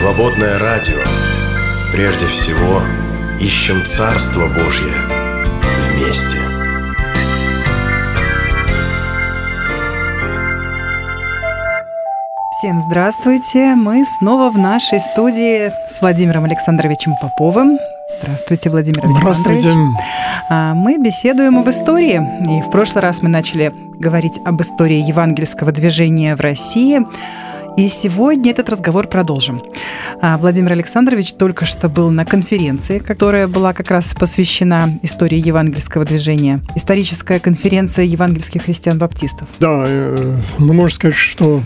Свободное радио. Прежде всего, ищем Царство Божье вместе. Всем здравствуйте! Мы снова в нашей студии с Владимиром Александровичем Поповым. Здравствуйте, Владимир Александрович. Здравствуйте. А, Мы беседуем об истории. И в прошлый раз мы начали говорить об истории евангельского движения в России. И сегодня этот разговор продолжим. А, Владимир Александрович только что был на конференции, которая была как раз посвящена истории евангельского движения. Историческая конференция евангельских христиан-баптистов. Да, э, ну можно сказать, что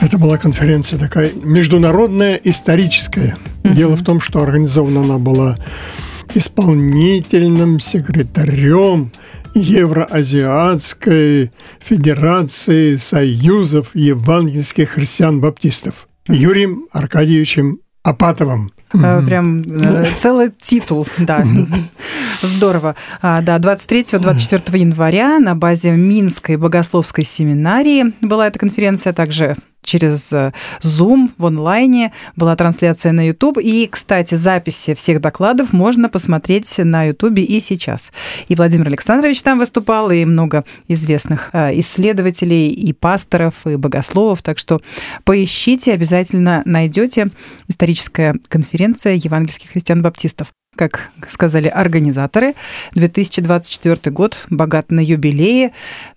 это была конференция такая международная, историческая. Дело в том, что организована она была исполнительным секретарем Евроазиатской Федерации Союзов Евангельских Христиан-Баптистов Юрием Аркадьевичем Апатовым. Э, Прям э, целый титул, да. Здорово. А, Да, 23-24 января на базе Минской богословской семинарии была эта конференция, также через э, Zoom в онлайне была трансляция на YouTube. И, кстати, записи всех докладов можно посмотреть на YouTube и сейчас. И Владимир Александрович там выступал, и много известных э, исследователей, и пасторов, и богословов. Так что поищите, обязательно найдете историческая конференция евангельских христиан-баптистов как сказали организаторы, 2024 год богат на юбилеи,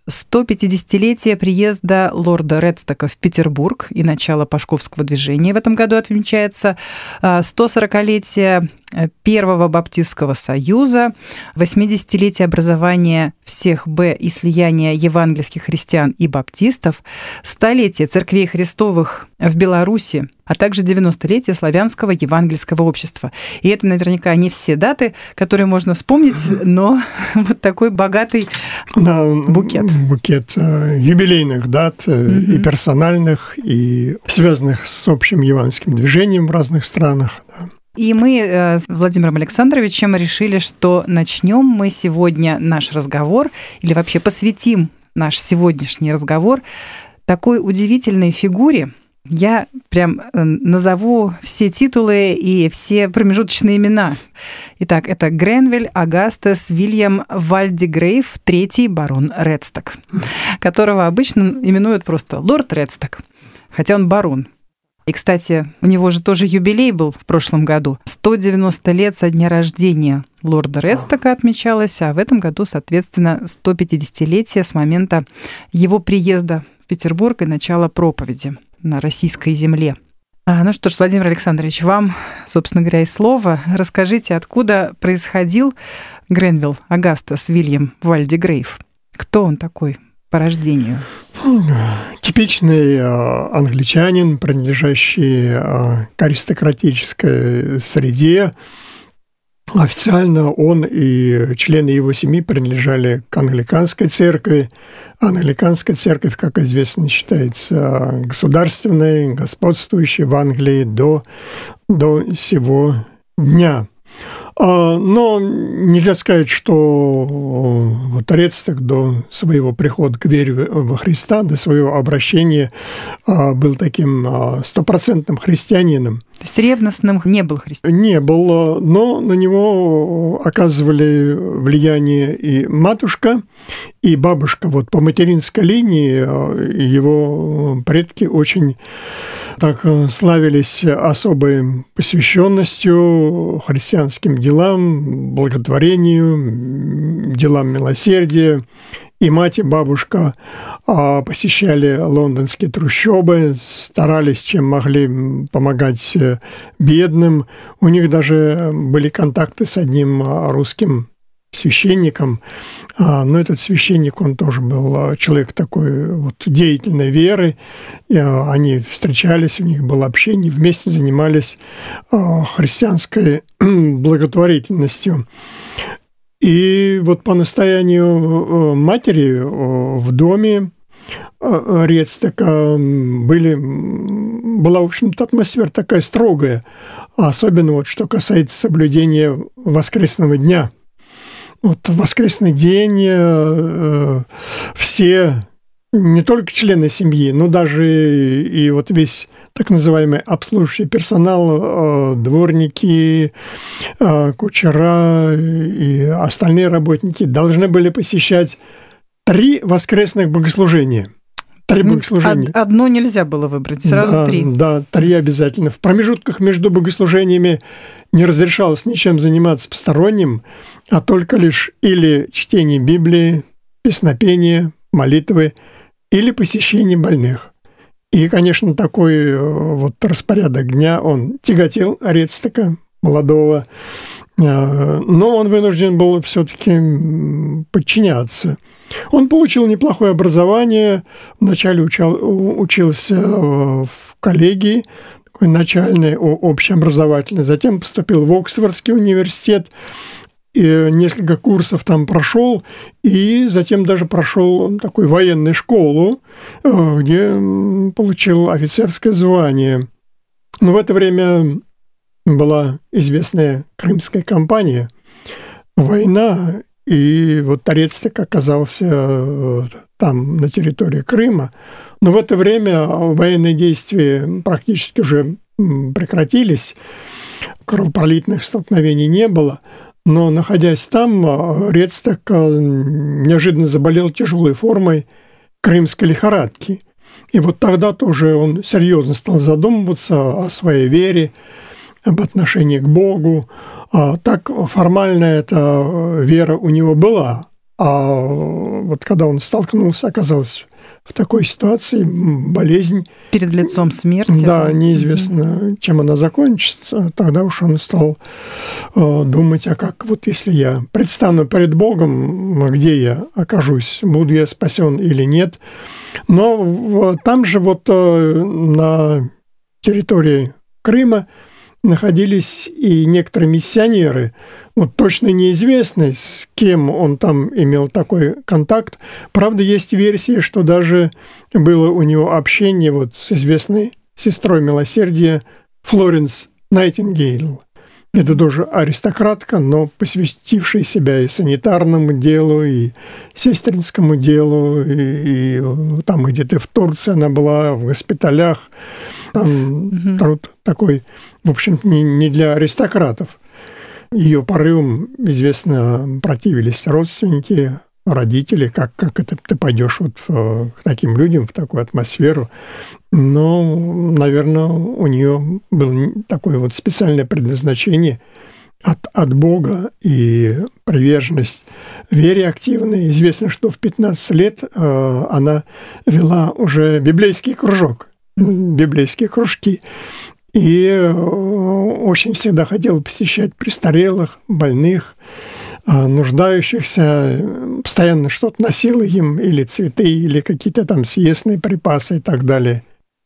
150-летие приезда лорда Редстока в Петербург и начало Пашковского движения в этом году отмечается, 140-летие Первого Баптистского союза, 80-летие образования всех Б и слияния евангельских христиан и баптистов, столетие церквей Христовых в Беларуси, а также 90-летие славянского евангельского общества. И это наверняка не все даты, которые можно вспомнить, но вот такой богатый Да, букет. Букет э, юбилейных дат э, и персональных, и связанных с общим евангельским движением в разных странах. да. И мы э, с Владимиром Александровичем решили, что начнем мы сегодня наш разговор или вообще посвятим наш сегодняшний разговор такой удивительной фигуре. Я прям э, назову все титулы и все промежуточные имена. Итак, это Гренвиль Агастес Вильям Вальдигрейв, третий барон Редсток, которого обычно именуют просто лорд Редсток, хотя он барон. И, кстати, у него же тоже юбилей был в прошлом году. 190 лет со дня рождения лорда Редстока отмечалось, а в этом году, соответственно, 150-летие с момента его приезда в Петербург и начала проповеди на российской земле. А, Ну что ж, Владимир Александрович, вам, собственно говоря, и слово. Расскажите, откуда происходил Гренвилл Агастас Вильям Вальдигрейв? Кто он такой по рождению? Типичный э, англичанин, принадлежащий э, к аристократической среде. Официально он и члены его семьи принадлежали к англиканской церкви. Англиканская церковь, как известно, считается государственной, господствующей в Англии до, до сего дня. А, Но нельзя сказать, что вот Рецток до своего прихода к вере во Христа, до своего обращения а, был таким а, стопроцентным христианином. То есть ревностным не был христиан. Не был, но на него оказывали влияние и матушка, и бабушка. Вот по материнской линии его предки очень так славились особой посвященностью христианским делам, благотворению, делам милосердия. И мать, и бабушка а, посещали лондонские трущобы, старались, чем могли, помогать э, бедным. У них даже были контакты с одним а, русским священником, А, но этот священник, он тоже был человек такой вот деятельной веры, они встречались, у них было общение, вместе занимались христианской благотворительностью. И вот по настоянию э, матери э, в доме э, Рецтека были, была, в общем-то, атмосфера такая строгая, особенно вот что касается соблюдения воскресного дня. Вот в воскресный день все не только члены семьи, но даже и вот весь так называемый обслуживающий персонал, дворники, кучера и остальные работники должны были посещать три воскресных богослужения – Три богослужения. Одно нельзя было выбрать, сразу да, три. Да, три обязательно. В промежутках между богослужениями не разрешалось ничем заниматься посторонним, а только лишь или чтение Библии, песнопение, молитвы или посещение больных. И, конечно, такой э, вот распорядок дня, он тяготил Арецтака, молодого, э, но он вынужден был все-таки подчиняться – он получил неплохое образование. Вначале учал, учился в коллегии, такой начальный, общеобразовательный. Затем поступил в Оксфордский университет. И несколько курсов там прошел, и затем даже прошел такую военную школу, э, где получил офицерское звание. Но в это время была известная крымская кампания, война, и вот Торецк оказался э, там, на территории Крыма. Но в это время военные действия практически уже прекратились, кровопролитных столкновений не было. Но, находясь там, э, Рецтак э, неожиданно заболел тяжелой формой крымской лихорадки. И вот тогда тоже он серьезно стал задумываться о своей вере, об отношении к Богу, а так формально эта вера у него была. А вот когда он столкнулся, оказался в такой ситуации, болезнь... Перед лицом смерти. Да, неизвестно, чем она закончится. Тогда уж он стал э, думать, а как вот если я предстану перед Богом, где я окажусь, буду я спасен или нет. Но там же вот э, на территории Крыма находились и некоторые миссионеры. Вот точно неизвестно, с кем он там имел такой контакт. Правда, есть версия, что даже было у него общение вот с известной сестрой милосердия Флоренс Найтингейл. Это тоже аристократка, но посвятившая себя и санитарному делу, и сестринскому делу, и, и там где-то в Турции она была, в госпиталях. Там угу. труд такой, в общем, не, не для аристократов. Ее порывом, известно, противились родственники, родители, как, как это ты пойдешь вот в, к таким людям, в такую атмосферу. Но, наверное, у нее было такое вот специальное предназначение от, от Бога и приверженность вере активной. Известно, что в 15 лет э, она вела уже библейский кружок библейские кружки. И э, очень всегда хотел посещать престарелых, больных, э, нуждающихся, постоянно что-то носил им, или цветы, или какие-то там съестные припасы и так далее.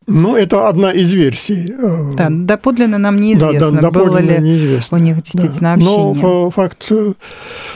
Ну, это одна из версий. Э, да, доподлинно нам неизвестно, да, да, было ли неизвестно. у них действительно да. общение. Но факт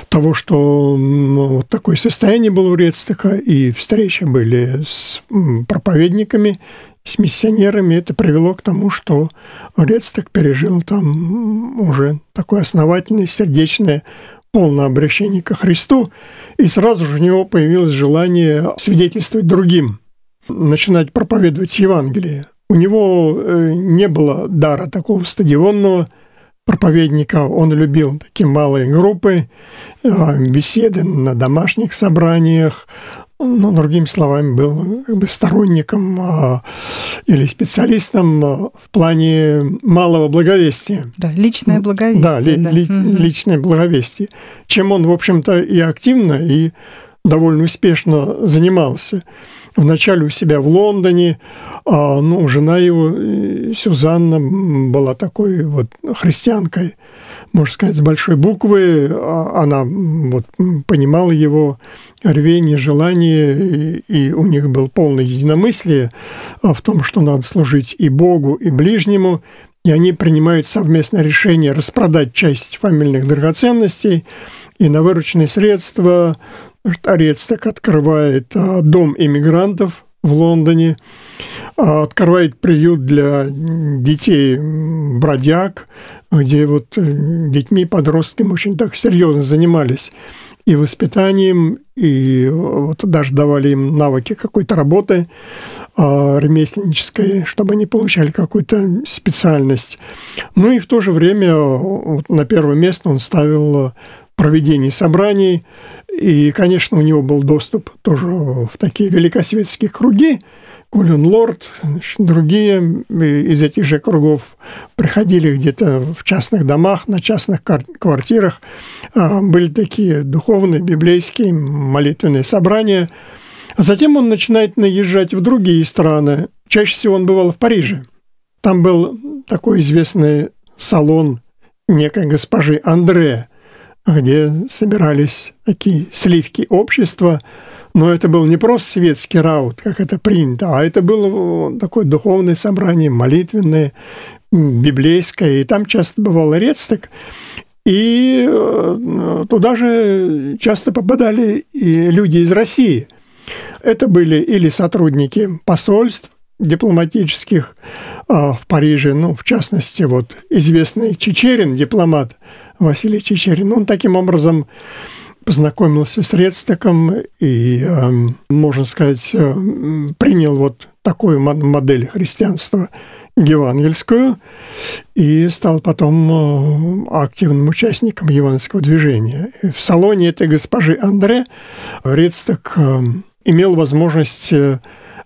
того, что вот такое состояние было у Рецтака, и встречи были с проповедниками, с миссионерами это привело к тому, что Рецтек пережил там уже такое основательное, сердечное, полное обращение ко Христу, и сразу же у него появилось желание свидетельствовать другим, начинать проповедовать Евангелие. У него э, не было дара такого стадионного проповедника, он любил такие малые группы, э, беседы на домашних собраниях, ну, другими словами, был как бы сторонником а, или специалистом а, в плане малого благовестия. Да, личное благовестие. Да, ли, да. Ли, угу. личное благовестие. Чем он, в общем-то, и активно, и довольно успешно занимался. Вначале у себя в Лондоне, а, ну, жена его, э, Сюзанна, была такой вот христианкой, можно сказать, с большой буквы. А, она вот понимала его рвение, желание, и у них был полное единомыслие а, в том, что надо служить и Богу, и ближнему, и они принимают совместное решение распродать часть фамильных драгоценностей, и на вырученные средства Арецтак открывает а, дом иммигрантов в Лондоне, а, открывает приют для детей бродяг, где вот э, детьми, подростками очень так серьезно занимались. и воспитанием, и вот даже давали им навыки какой-то работы э, ремесленнической, чтобы они получали какую-то специальность. Ну и в то же время вот на первое место он ставил проведение собраний, и, конечно, у него был доступ тоже в такие великосветские круги, Колин Лорд, другие из этих же кругов приходили где-то в частных домах, на частных квартирах. А, были такие духовные, библейские, молитвенные собрания. А затем он начинает наезжать в другие страны. Чаще всего он бывал в Париже. Там был такой известный салон некой госпожи Андре, где собирались такие сливки общества – но это был не просто светский раут, как это принято, а это было такое духовное собрание, молитвенное, библейское. И там часто бывал рецток. И э, туда же часто попадали и люди из России. Это были или сотрудники посольств дипломатических а, в Париже, ну, в частности, вот известный Чечерин, дипломат Василий Чечерин, он таким образом познакомился с Редстеком и, эм, можно сказать, э, принял вот такую модель христианства евангельскую и стал потом э, активным участником евангельского движения. В салоне этой госпожи Андре Редсток э, имел возможность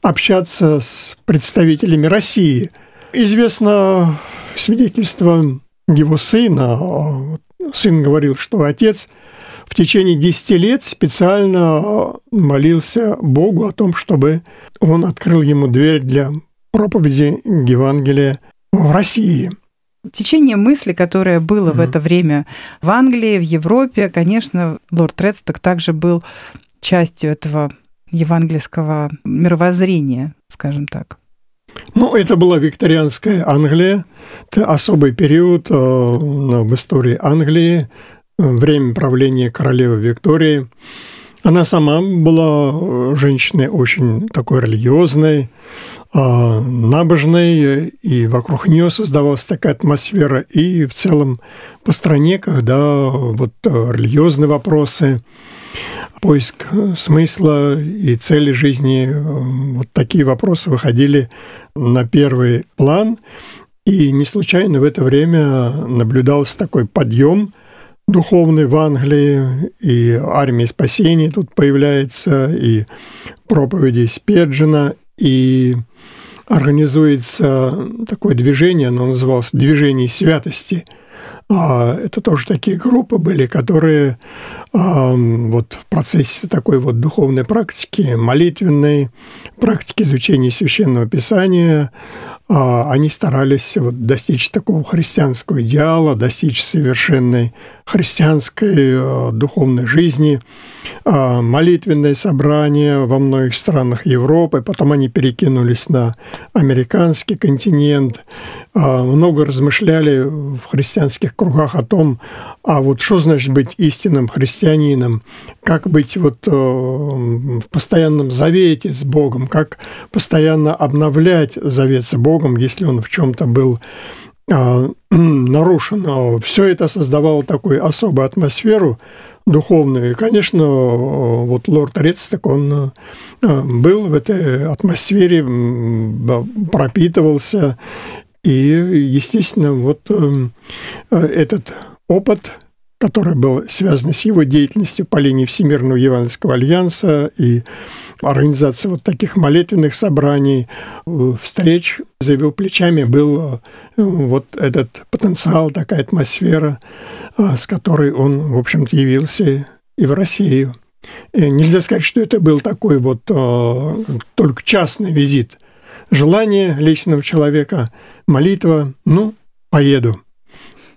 общаться с представителями России. Известно свидетельство его сына. Сын говорил, что отец – в течение 10 лет специально молился Богу о том, чтобы он открыл ему дверь для проповеди Евангелия в России. Течение мысли, которое было mm-hmm. в это время в Англии, в Европе, конечно, лорд Редсток также был частью этого евангельского мировоззрения, скажем так. Ну, это была викторианская Англия, это особый период э, в истории Англии, время правления королевы Виктории. Она сама была э, женщиной очень такой религиозной, а, набожной, и вокруг нее создавалась такая атмосфера, и в целом по стране, когда вот э, религиозные вопросы, поиск э, смысла и цели жизни, вот такие вопросы выходили на первый план, и не случайно в это время наблюдался такой подъем – духовный в Англии, и армия спасения тут появляется, и проповеди Спеджина, и организуется такое движение, оно называлось «Движение святости», это тоже такие группы были, которые вот в процессе такой вот духовной практики, молитвенной практики изучения священного писания, а, они старались вот достичь такого христианского идеала, достичь совершенной христианской э, духовной жизни, а, молитвенное собрание во многих странах Европы, потом они перекинулись на американский континент, а, много размышляли в христианских кругах о том, а вот что значит быть истинным христианином, как быть вот э, в постоянном завете с Богом, как постоянно обновлять завет с Богом, если он в чем-то был а, нарушен. Все это создавало такую особую атмосферу духовную. И, конечно, вот лорд Редсток, он э, был в этой атмосфере, пропитывался. И, естественно, вот э, этот опыт, который был связан с его деятельностью по линии Всемирного Евангельского альянса и организации вот таких молитвенных собраний, э, встреч за его плечами был э, вот этот потенциал, такая атмосфера, э, с которой он, в общем-то, явился и в Россию. И нельзя сказать, что это был такой вот только частный визит. Желание личного человека, молитва, ну, поеду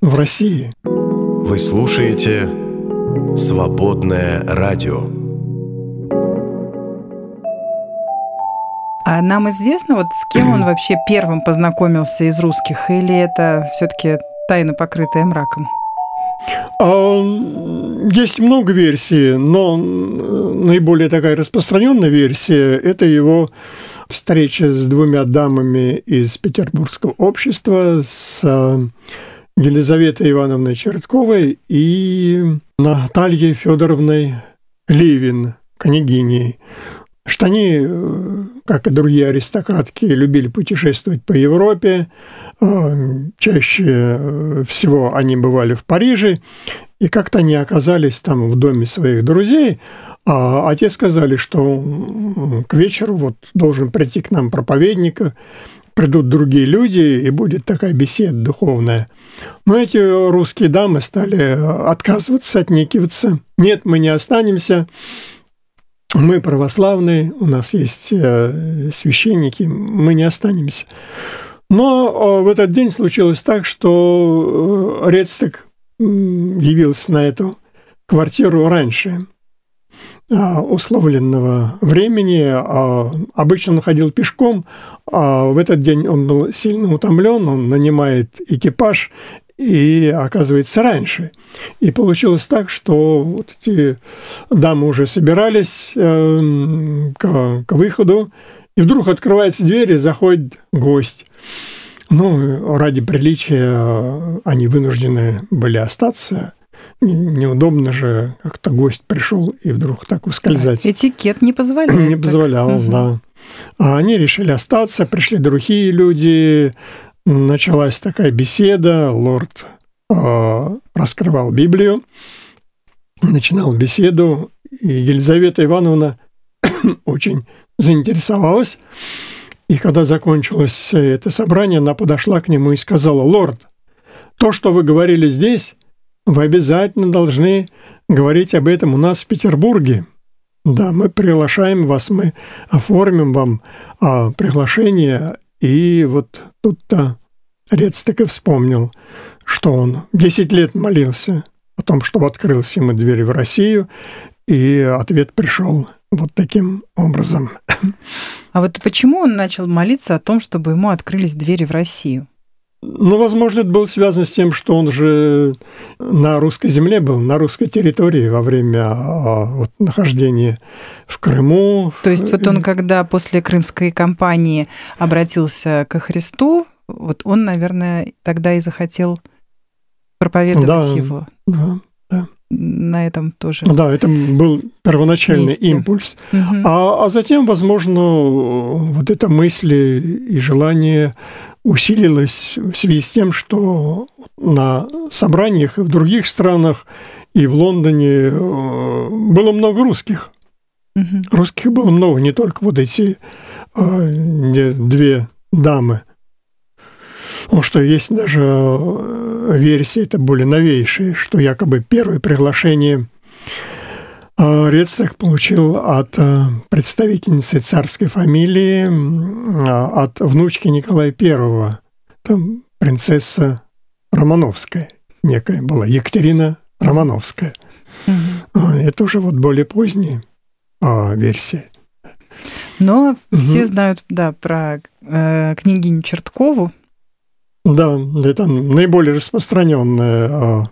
в России. Вы слушаете «Свободное радио». А нам известно, вот с кем он вообще первым познакомился из русских, или это все-таки тайна, покрытая мраком? А, есть много версий, но наиболее такая распространенная версия – это его встреча с двумя дамами из Петербургского общества, с Елизаветой Ивановной Чертковой и Натальей Федоровной Ливин, княгиней, что они, э, как и другие аристократки, любили путешествовать по Европе. Э, чаще э, всего они бывали в Париже, и как-то они оказались там в доме своих друзей, а, а те сказали, что к вечеру вот должен прийти к нам проповедник, придут другие люди, и будет такая беседа духовная. Но эти русские дамы стали отказываться, отнекиваться. Нет, мы не останемся. Мы православные, у нас есть э, священники, мы не останемся. Но в этот день случилось так, что э, Рецтек явился на эту квартиру раньше а, условленного времени. А, обычно он ходил пешком, а в этот день он был сильно утомлен, он нанимает экипаж и оказывается раньше. И получилось так, что вот эти дамы уже собирались э, к, к выходу, и вдруг открывается дверь, и заходит гость. Ну, ради приличия они вынуждены были остаться. Неудобно же, как-то гость пришел и вдруг так ускользать. Этикет не позволял. Не позволял, так. да. А они решили остаться, пришли другие люди, началась такая беседа, лорд э, раскрывал Библию, начинал беседу, и Елизавета Ивановна очень заинтересовалась. И когда закончилось это собрание, она подошла к нему и сказала, «Лорд, то, что вы говорили здесь, вы обязательно должны говорить об этом у нас в Петербурге. Да, мы приглашаем вас, мы оформим вам а, приглашение и вот тут-то Рецтек и вспомнил, что он 10 лет молился о том, чтобы открылся ему дверь в Россию, и ответ пришел вот таким образом. А вот почему он начал молиться о том, чтобы ему открылись двери в Россию? Ну, возможно, это было связано с тем, что он же на русской земле был, на русской территории во время а, вот, нахождения в Крыму. То есть вот он, когда после крымской кампании обратился ко Христу, вот он, наверное, тогда и захотел проповедовать да, его. Да, да. На этом тоже. Да, это был первоначальный месте. импульс. Угу. А, а затем, возможно, вот эта мысль и желание усилилось в связи с тем, что на собраниях и в других странах, и в Лондоне э, было много русских. Угу. Русских было много, не только вот эти а, две дамы. Потому что есть даже э, версия, это более новейшая, что якобы первое приглашение э, Рецлах получил от э, представительницы царской фамилии, от внучки Николая I, там принцесса Романовская некая была, Екатерина Романовская. Угу. Это уже вот более поздняя версия. Но угу. все знают, да, про э, княгиню Черткову, да, это наиболее распространенный а,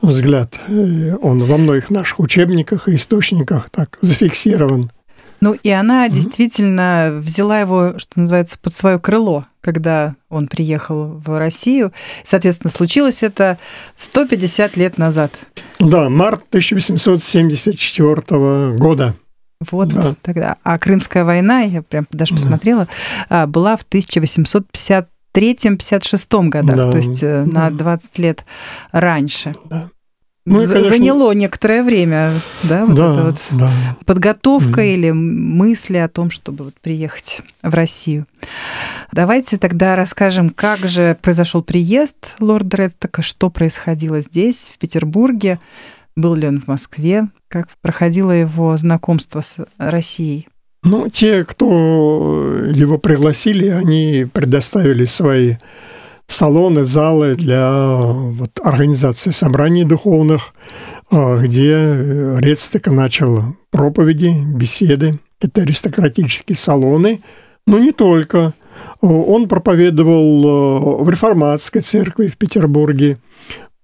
взгляд. Он во многих наших учебниках и источниках так зафиксирован. Ну и она mm-hmm. действительно взяла его, что называется, под свое крыло, когда он приехал в Россию. Соответственно, случилось это 150 лет назад. Да, март 1874 года. Вот да. тогда. А Крымская война, я прям даже посмотрела, да. была в 1850 53-56 годах, да, то есть да. Э, на 20 лет раньше. Да. Ну, и, конечно... Заняло некоторое время, да, вот да, это вот да. подготовка mm. или мысли о том, чтобы вот приехать в Россию. Давайте тогда расскажем, как же произошел приезд лорда Редстока, что происходило здесь, в Петербурге, был ли он в Москве, как проходило его знакомство с Россией. Ну, те, кто его пригласили, они предоставили свои салоны, залы для вот, организации собраний духовных, а, где Рецтека начал проповеди, беседы. Это аристократические салоны, но не только. Он проповедовал в реформатской церкви в Петербурге,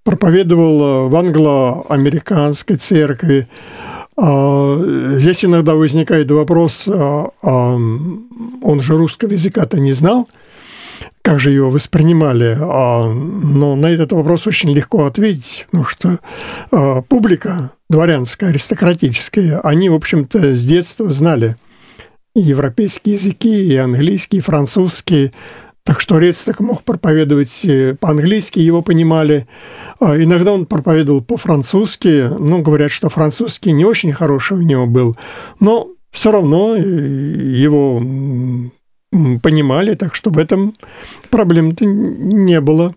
проповедовал в англо-американской церкви, а, здесь иногда возникает вопрос, а, а, он же русского языка-то не знал, как же его воспринимали. А, но на этот вопрос очень легко ответить, потому что а, публика дворянская, аристократическая, они, в общем-то, с детства знали европейские языки, и английский, и французский, так что Рецтек мог проповедовать э, по-английски, его понимали. А иногда он проповедовал по-французски. Ну, говорят, что французский не очень хороший у него был. Но все равно э, его понимали, так что в этом проблем-то не было.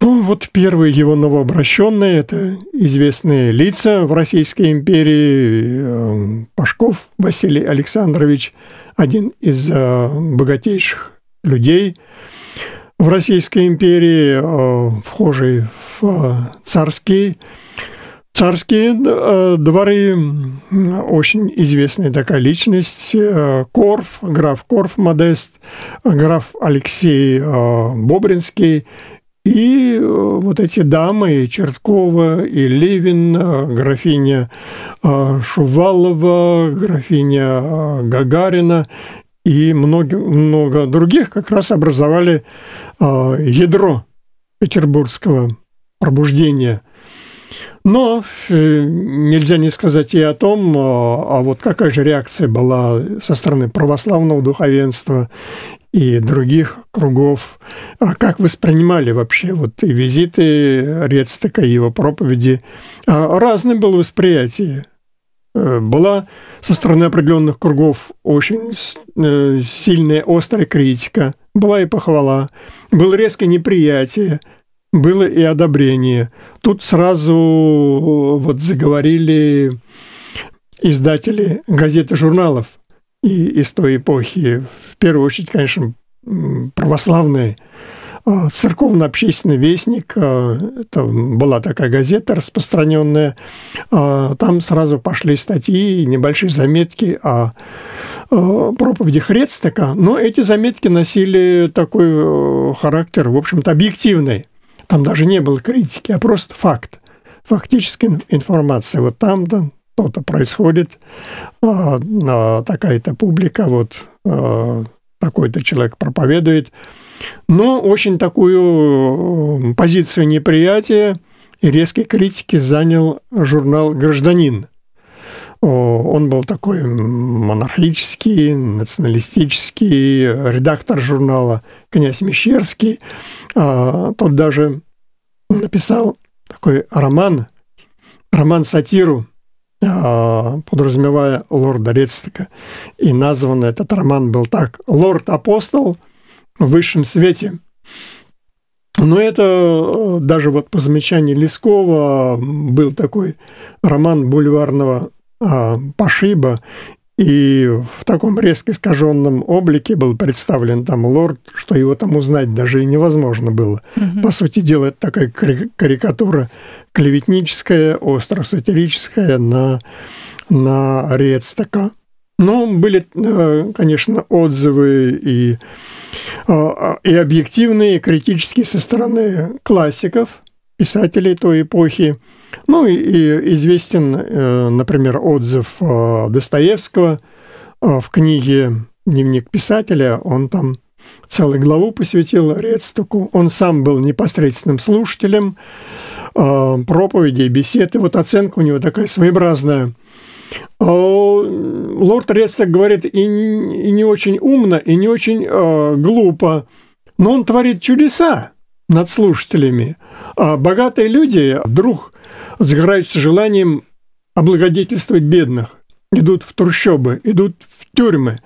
Ну, вот первые его новообращенные – это известные лица в Российской империи. Э, Пашков Василий Александрович, один из богатейших людей в Российской империи, э, вхожий в э, царские Царские э, дворы, очень известная такая личность, Корф, граф Корф Модест, граф Алексей Бобринский, и вот эти дамы, Черткова, и Левин, графиня Шувалова, графиня Гагарина и много, много других как раз образовали а, ядро петербургского пробуждения. Но э, нельзя не сказать и о том, а, а вот какая же реакция была со стороны православного духовенства и других кругов, а как воспринимали вообще вот и визиты Рецтека, и его проповеди. Разное было восприятие. Э, была со стороны определенных кругов очень э, сильная, острая критика, была и похвала, было резкое неприятие, было и одобрение. Тут сразу вот заговорили издатели газет и журналов и из той эпохи, в первую очередь, конечно, православные – церковно-общественный вестник, а, это была такая газета распространенная, а, там сразу пошли статьи, небольшие заметки о проповеди Рецтека, но эти заметки носили такой э, характер, в общем-то, объективный. Там даже не было критики, а просто факт, фактическая информация. Вот там-то то-то происходит, такая-то публика, вот такой-то человек проповедует – но очень такую э, позицию неприятия и резкой критики занял журнал «Гражданин». Он был такой монархический, националистический, редактор журнала князь Мещерский. А, тот даже написал такой роман, роман-сатиру, а, подразумевая лорда Редстека. И назван этот роман был так «Лорд-апостол – в высшем свете. Но это э, даже вот по замечанию Лескова был такой роман бульварного а, пошиба, и в таком резко искаженном облике был представлен там лорд, что его там узнать даже и невозможно было. Угу. По сути дела, это такая карикатура клеветническая, остро-сатирическая на, на Редстака. Но были, э, конечно, отзывы и а, а, и объективные, и критические со стороны классиков, писателей той эпохи. Ну и, и известен, э, например, отзыв э, Достоевского э, в книге «Дневник писателя». Он там целую главу посвятил Редстоку. Он сам был непосредственным слушателем проповедей, бесед. И вот оценка у него такая своеобразная – лорд Рецек говорит и, не очень умно, и не очень э, глупо, но он творит чудеса над слушателями. А богатые люди вдруг загораются желанием облагодетельствовать бедных, идут в трущобы, идут в тюрьмы.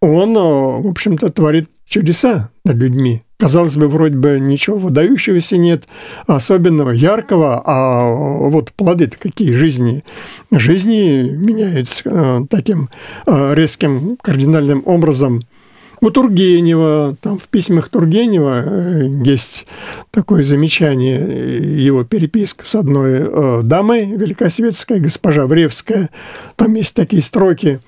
Он, в общем-то, творит чудеса над людьми. Казалось бы, вроде бы ничего выдающегося нет, особенного, яркого, а вот плоды-то какие жизни. Жизни меняются э, таким э, резким, кардинальным образом. У Тургенева, там в письмах Тургенева э, есть такое замечание, его переписка с одной дамой великосветской, госпожа Вревская. Там есть такие строки.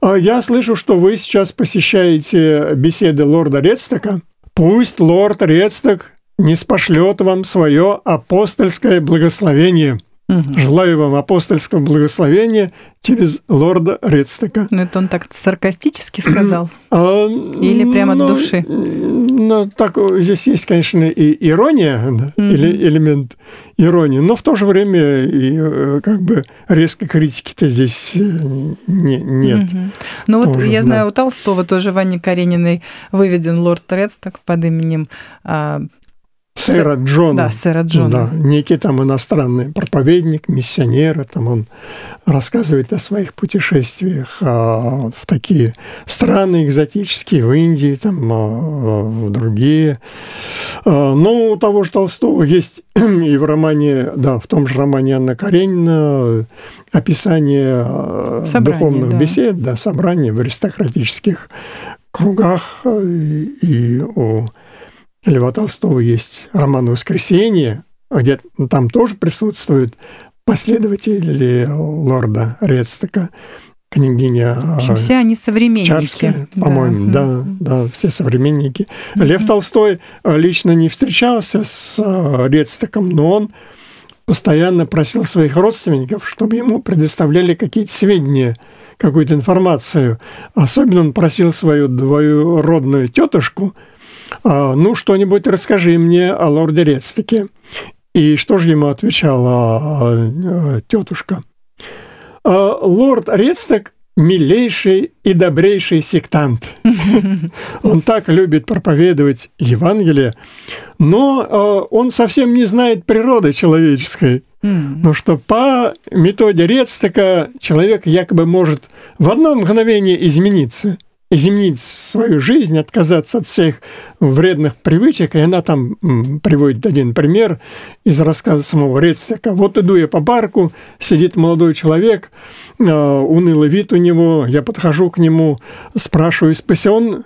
«А «Я слышу, что вы сейчас посещаете беседы лорда Редстока – Пусть лорд Редсток не спошлет вам свое апостольское благословение. Угу. Желаю вам апостольского благословения через лорда Редстека. Ну, это он так саркастически сказал? А, или прямо ну, от души? Ну, так, здесь есть, конечно, и ирония, да, угу. или элемент иронии, но в то же время и э, как бы резкой критики-то здесь э, не, нет. Угу. Ну, вот я знаю, да. у Толстого тоже Вани Карениной выведен лорд Редстек под именем а, сэра Джона. Да, сэра Джона. Да, некий там иностранный проповедник, миссионер, там он рассказывает о своих путешествиях а, в такие страны экзотические, в Индии, там, а, в другие. А, но у того же Толстого есть и в романе, да, в том же романе Анна Каренина описание а, собрание, духовных да. бесед, да, собраний в аристократических кругах и, и о Льва Толстого есть роман «Воскресенье», где там тоже присутствуют последователи лорда Редстека, княгиня В общем, все они современники. Чарская, по-моему, да. да, да, все современники. Mm-hmm. Лев Толстой э, лично не встречался с э, Редстеком, но он постоянно просил своих родственников, чтобы ему предоставляли какие-то сведения, какую-то информацию. Особенно он просил свою двоюродную тетушку – а, ну, что-нибудь расскажи мне о лорде Редстеке. И что же ему отвечала а, тетушка? «А, лорд Редстек милейший и добрейший сектант. Он так любит проповедовать Евангелие, но он совсем не знает природы человеческой. Но что по методе Редстека человек якобы может в одно мгновение измениться изменить свою жизнь, отказаться от всех вредных привычек. И она там приводит один пример из рассказа самого Рецтека. Вот иду я по парку, сидит молодой человек, а, унылый вид у него, я подхожу к нему, спрашиваю, спасен,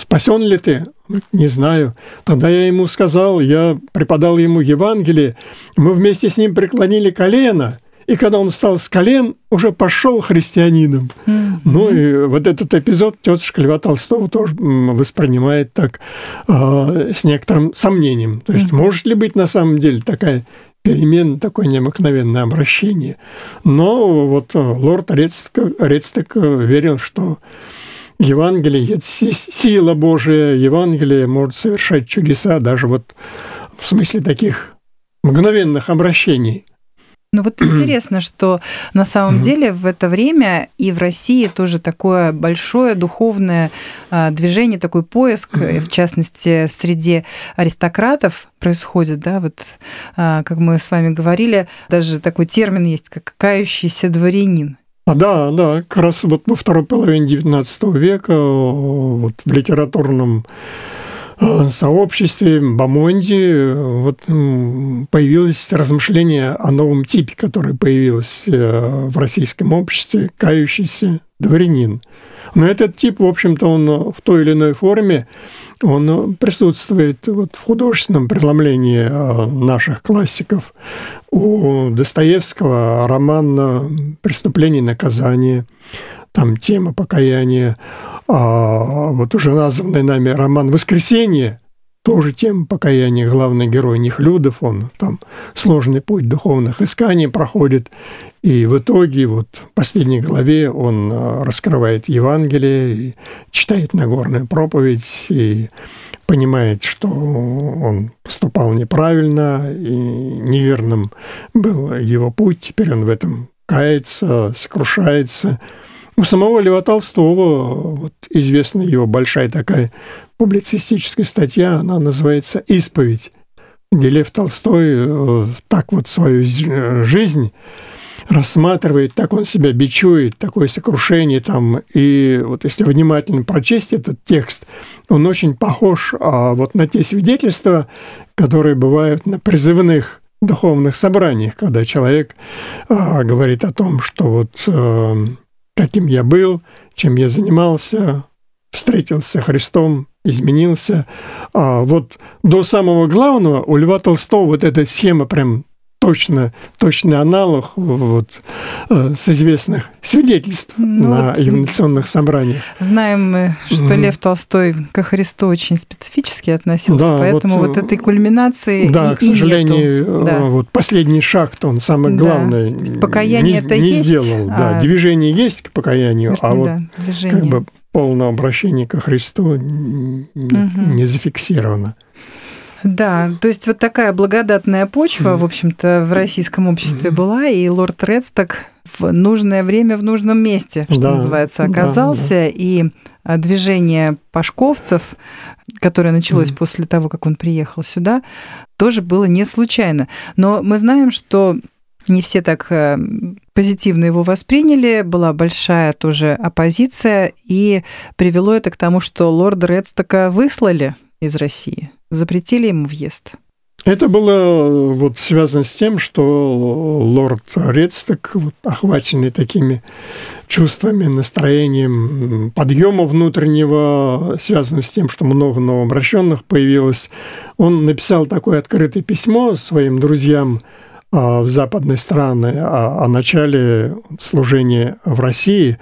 спасен ли ты? Не знаю. Тогда я ему сказал, я преподал ему Евангелие, мы вместе с ним преклонили колено – и когда он встал с колен, уже пошел христианином. Mm-hmm. Ну и вот этот эпизод тетушка Льва Толстого тоже воспринимает так э, с некоторым сомнением. То есть mm-hmm. может ли быть на самом деле такая перемена, такое необыкновенное обращение. Но вот э, лорд Редстек, верил, что Евангелие – это сила Божия, Евангелие может совершать чудеса даже вот в смысле таких мгновенных обращений. Ну вот интересно, что на самом деле в это время и в России тоже такое большое духовное а, движение, такой поиск, в частности, в среде аристократов происходит, да, вот а, как мы с вами говорили, даже такой термин есть, как кающийся дворянин. А, да, да, как раз вот во второй половине XIX века вот в литературном Э, сообществе Бамонди вот, появилось размышление о новом типе, который появился э, в российском обществе, кающийся дворянин. Но этот тип, в общем-то, он в той или иной форме, он присутствует вот в художественном преломлении э, наших классиков. У Достоевского роман «Преступление и наказание», там тема покаяния. А вот уже названный нами роман «Воскресенье» тоже тема покаяния. Главный герой Нехлюдов, он там сложный путь духовных исканий проходит. И в итоге вот в последней главе он а, раскрывает Евангелие, и читает Нагорную проповедь, и понимает, что он поступал неправильно, и неверным был его путь. Теперь он в этом кается, сокрушается – у самого Льва Толстого вот, известна его большая такая публицистическая статья, она называется «Исповедь», где Лев Толстой э, так вот свою жизнь рассматривает, так он себя бичует, такое сокрушение там. И вот если внимательно прочесть этот текст, он очень похож а, вот на те свидетельства, которые бывают на призывных духовных собраниях, когда человек а, говорит о том, что вот а, каким я был, чем я занимался, встретился Христом, изменился. А вот до самого главного у Льва Толстого вот эта схема прям точно, точный аналог вот, э, с известных свидетельств ну, на вот инновационных собраниях. Знаем мы, что mm. Лев Толстой к Христу очень специфически относился, да, поэтому вот, вот этой кульминации Да, и, к сожалению, нету. Да. вот последний шаг-то он главное да. Покаяние не, не есть, сделал. А... Да, движение есть к покаянию, Вернее, а вот да, как бы полное обращение ко Христу угу. не зафиксировано. Да, то есть вот такая благодатная почва, в общем-то, в российском обществе была, и лорд Редсток в нужное время в нужном месте, что да, называется, оказался, да, да. и а, движение пашковцев, которое началось mm. после того, как он приехал сюда, тоже было не случайно. Но мы знаем, что не все так э, позитивно его восприняли, была большая тоже оппозиция, и привело это к тому, что лорда Редстока выслали из России, запретили ему въезд. Это было э, вот связано с тем, что лорд Редсток, вот, охваченный такими чувствами, настроением подъема внутреннего, связанным с тем, что много новообращенных появилось, он написал такое открытое письмо своим друзьям а, в западные страны о, о начале служения в России,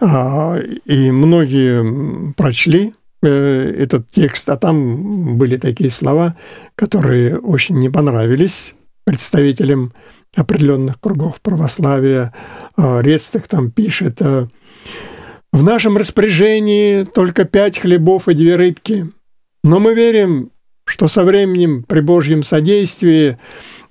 а, и многие прочли этот текст, а там были такие слова, которые очень не понравились представителям определенных кругов православия. А, Рецтых там пишет, э, в нашем распоряжении только пять хлебов и две рыбки, но мы верим, что со временем при Божьем содействии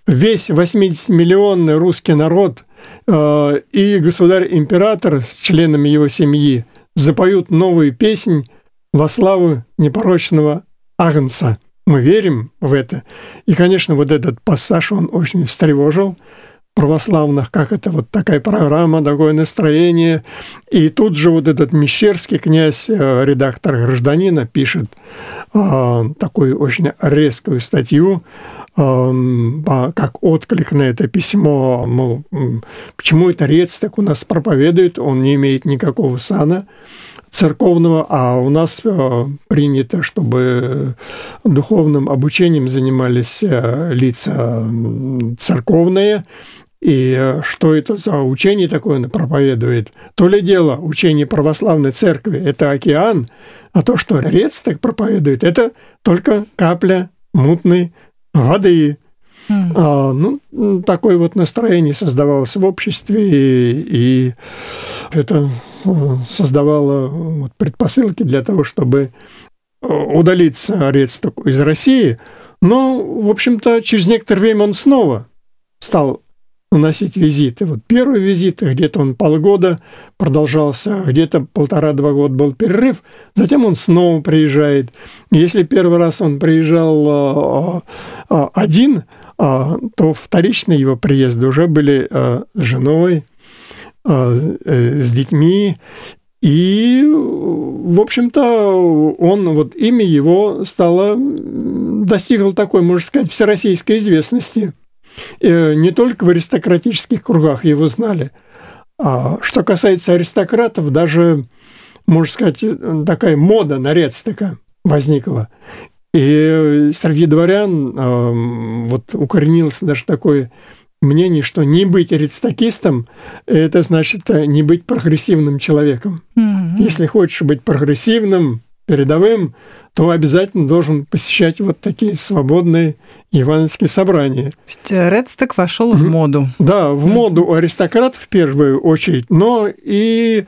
весь 80-миллионный русский народ э, и государь-император с членами его семьи запоют новую песнь во славу непорочного Агнца. Мы верим в это. И, конечно, вот этот пассаж, он очень встревожил православных, как это вот такая программа, такое настроение. И тут же вот этот Мещерский князь, э, редактор «Гражданина», пишет э, такую очень резкую статью, э, как отклик на это письмо, мол, почему это Рец так у нас проповедует, он не имеет никакого сана церковного, а у нас э, принято, чтобы духовным обучением занимались э, лица церковные, и э, что это за учение такое он проповедует? То ли дело, учение православной церкви – это океан, а то, что Рец так проповедует, это только капля мутной воды. Mm. А, ну, такое вот настроение создавалось в обществе, и, и это создавало вот предпосылки для того, чтобы э, удалиться Рецток из России. Но, в общем-то, через некоторое время он снова стал наносить визиты. Вот первый визит, где-то он полгода продолжался, где-то полтора-два года был перерыв, затем он снова приезжает. Если первый раз он приезжал э, э, один, то вторичные его приезды уже были с женой, Э, с детьми. И, в общем-то, он, вот имя его стало, достигло такой, можно сказать, всероссийской известности. И э, не только в аристократических кругах его знали. А что касается аристократов, даже, можно сказать, такая мода на Рецтека возникла. И среди дворян э, вот укоренился даже такой мнение, что не быть аристокистом – это значит э, не быть прогрессивным человеком. Mm-hmm. Если хочешь быть прогрессивным, передовым, то обязательно должен посещать вот такие свободные евангельские собрания. То есть э, Редсток вошел в моду. Да, в моду у аристократов в первую очередь, но и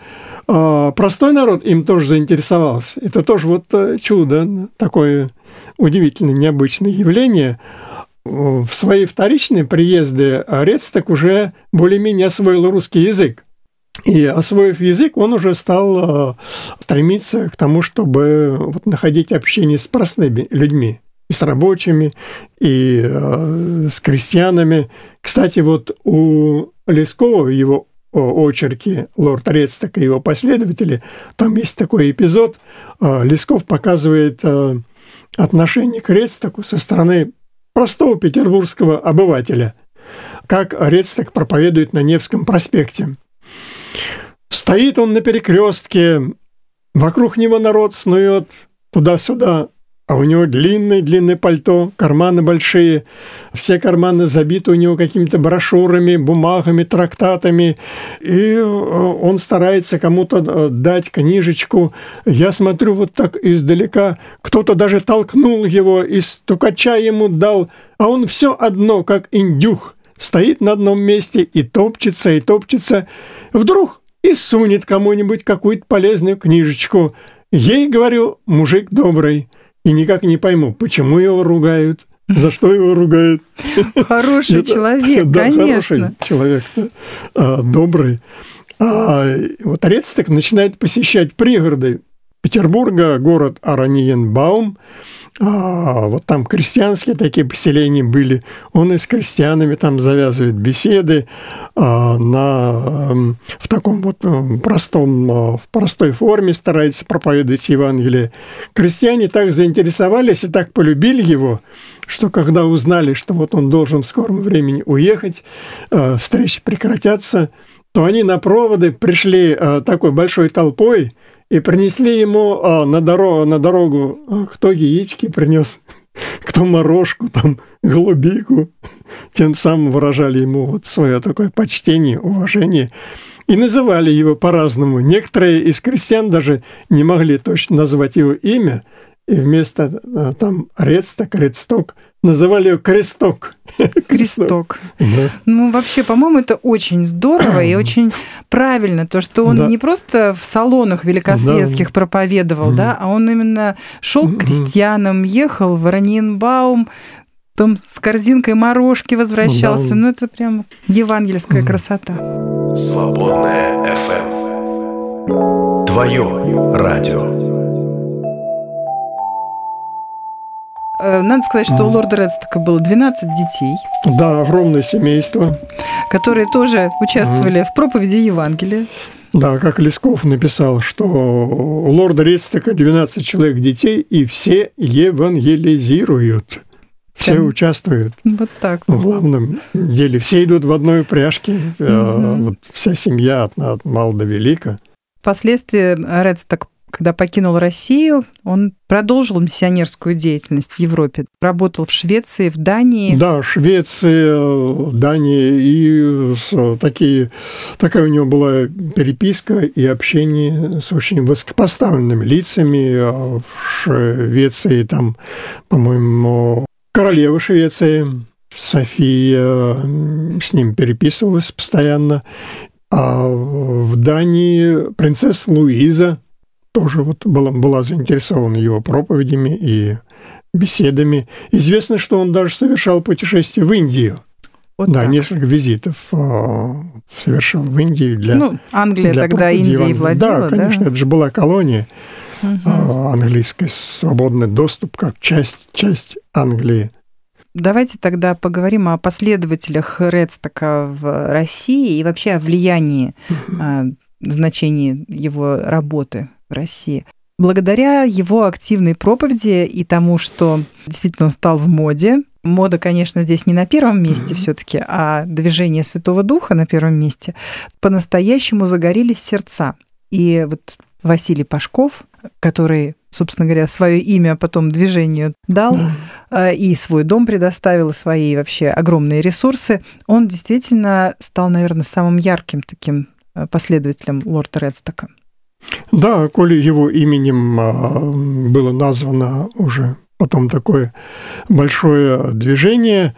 э, простой народ им тоже заинтересовался. Это тоже вот э, чудо, такое удивительное, необычное явление – в свои вторичные приезды Рецтек уже более-менее освоил русский язык. И освоив язык, он уже стал э, стремиться к тому, чтобы вот находить общение с простыми людьми, и с рабочими, и э, с крестьянами. Кстати, вот у Лескова его очерке «Лорд Рецток и его последователи», там есть такой эпизод, э, Лесков показывает отношение к Рецтоку со стороны простого петербургского обывателя, как Рецтек проповедует на Невском проспекте. Стоит он на перекрестке, вокруг него народ снует туда-сюда, а у него длинное-длинное пальто, карманы большие, все карманы забиты у него какими-то брошюрами, бумагами, трактатами, и э, он старается кому-то э, дать книжечку. Я смотрю вот так издалека, кто-то даже толкнул его и стукача ему дал, а он все одно, как индюх, стоит на одном месте и топчется, и топчется. Вдруг и сунет кому-нибудь какую-то полезную книжечку. Ей, говорю, мужик добрый – и никак не пойму, почему его ругают, за что его ругают. Хороший человек, конечно. Хороший человек, а, добрый. А вот Рецтек начинает посещать пригороды Петербурга, город Араниенбаум, а, вот там крестьянские такие поселения были. Он и с крестьянами там завязывает беседы а, на, эм, в таком вот э, простом, а, в простой форме старается проповедовать Евангелие. Крестьяне так заинтересовались и так полюбили его, что когда узнали, что вот он должен в скором времени уехать, э, встречи прекратятся, то они на проводы пришли э, такой большой толпой – и принесли ему а, на, дорогу, на дорогу, а, кто яички принес, кто морожку, там, голубику. Тем самым выражали ему вот свое такое почтение, уважение. И называли его по-разному. Некоторые из крестьян даже не могли точно назвать его имя, и вместо а, там Рецток, Рецток – называли ее кресток. Кресток. Да. Ну, вообще, по-моему, это очень здорово и очень правильно, то, что он да. не просто в салонах великосветских да. проповедовал, да, а он именно шел к крестьянам, ехал в Ранинбаум, потом с корзинкой морожки возвращался. Да. Ну, это прям евангельская красота. Свободная FM. Твое радио. Надо сказать, что у лорда Редстока было 12 детей. Да, огромное семейство. Которые тоже участвовали mm. в проповеди Евангелия. Да, как Лесков написал, что у лорда Редстока 12 человек детей, и все евангелизируют. Все участвуют вот так вот. в главном деле. Все идут в одной упряжке. Mm-hmm. Вот вся семья от, от мала до велика. Впоследствии Редсток когда покинул Россию, он продолжил миссионерскую деятельность в Европе. Работал в Швеции, в Дании. Да, Швеция, Дания. И такие, такая у него была переписка и общение с очень высокопоставленными лицами. В Швеции там, по-моему, королева Швеции, София с ним переписывалась постоянно. А в Дании принцесса Луиза, тоже вот была, была заинтересована его проповедями и беседами. Известно, что он даже совершал путешествие в Индию. Вот да, так. несколько визитов э, совершил в Индию для. Ну, Англия для тогда Индией владела, да? конечно, да? это же была колония угу. э, английская, свободный доступ как часть, часть Англии. Давайте тогда поговорим о последователях Редстока в России и вообще о влиянии, угу. значении его работы в России. Благодаря его активной проповеди и тому, что действительно он стал в моде, мода, конечно, здесь не на первом месте все-таки, а движение Святого Духа на первом месте, по-настоящему загорелись сердца. И вот Василий Пашков, который, собственно говоря, свое имя потом движению дал э, и свой дом предоставил, и свои вообще огромные ресурсы, он действительно стал, наверное, самым ярким таким э, последователем лорда Редстока. Да, коли его именем а, было названо уже потом такое большое движение,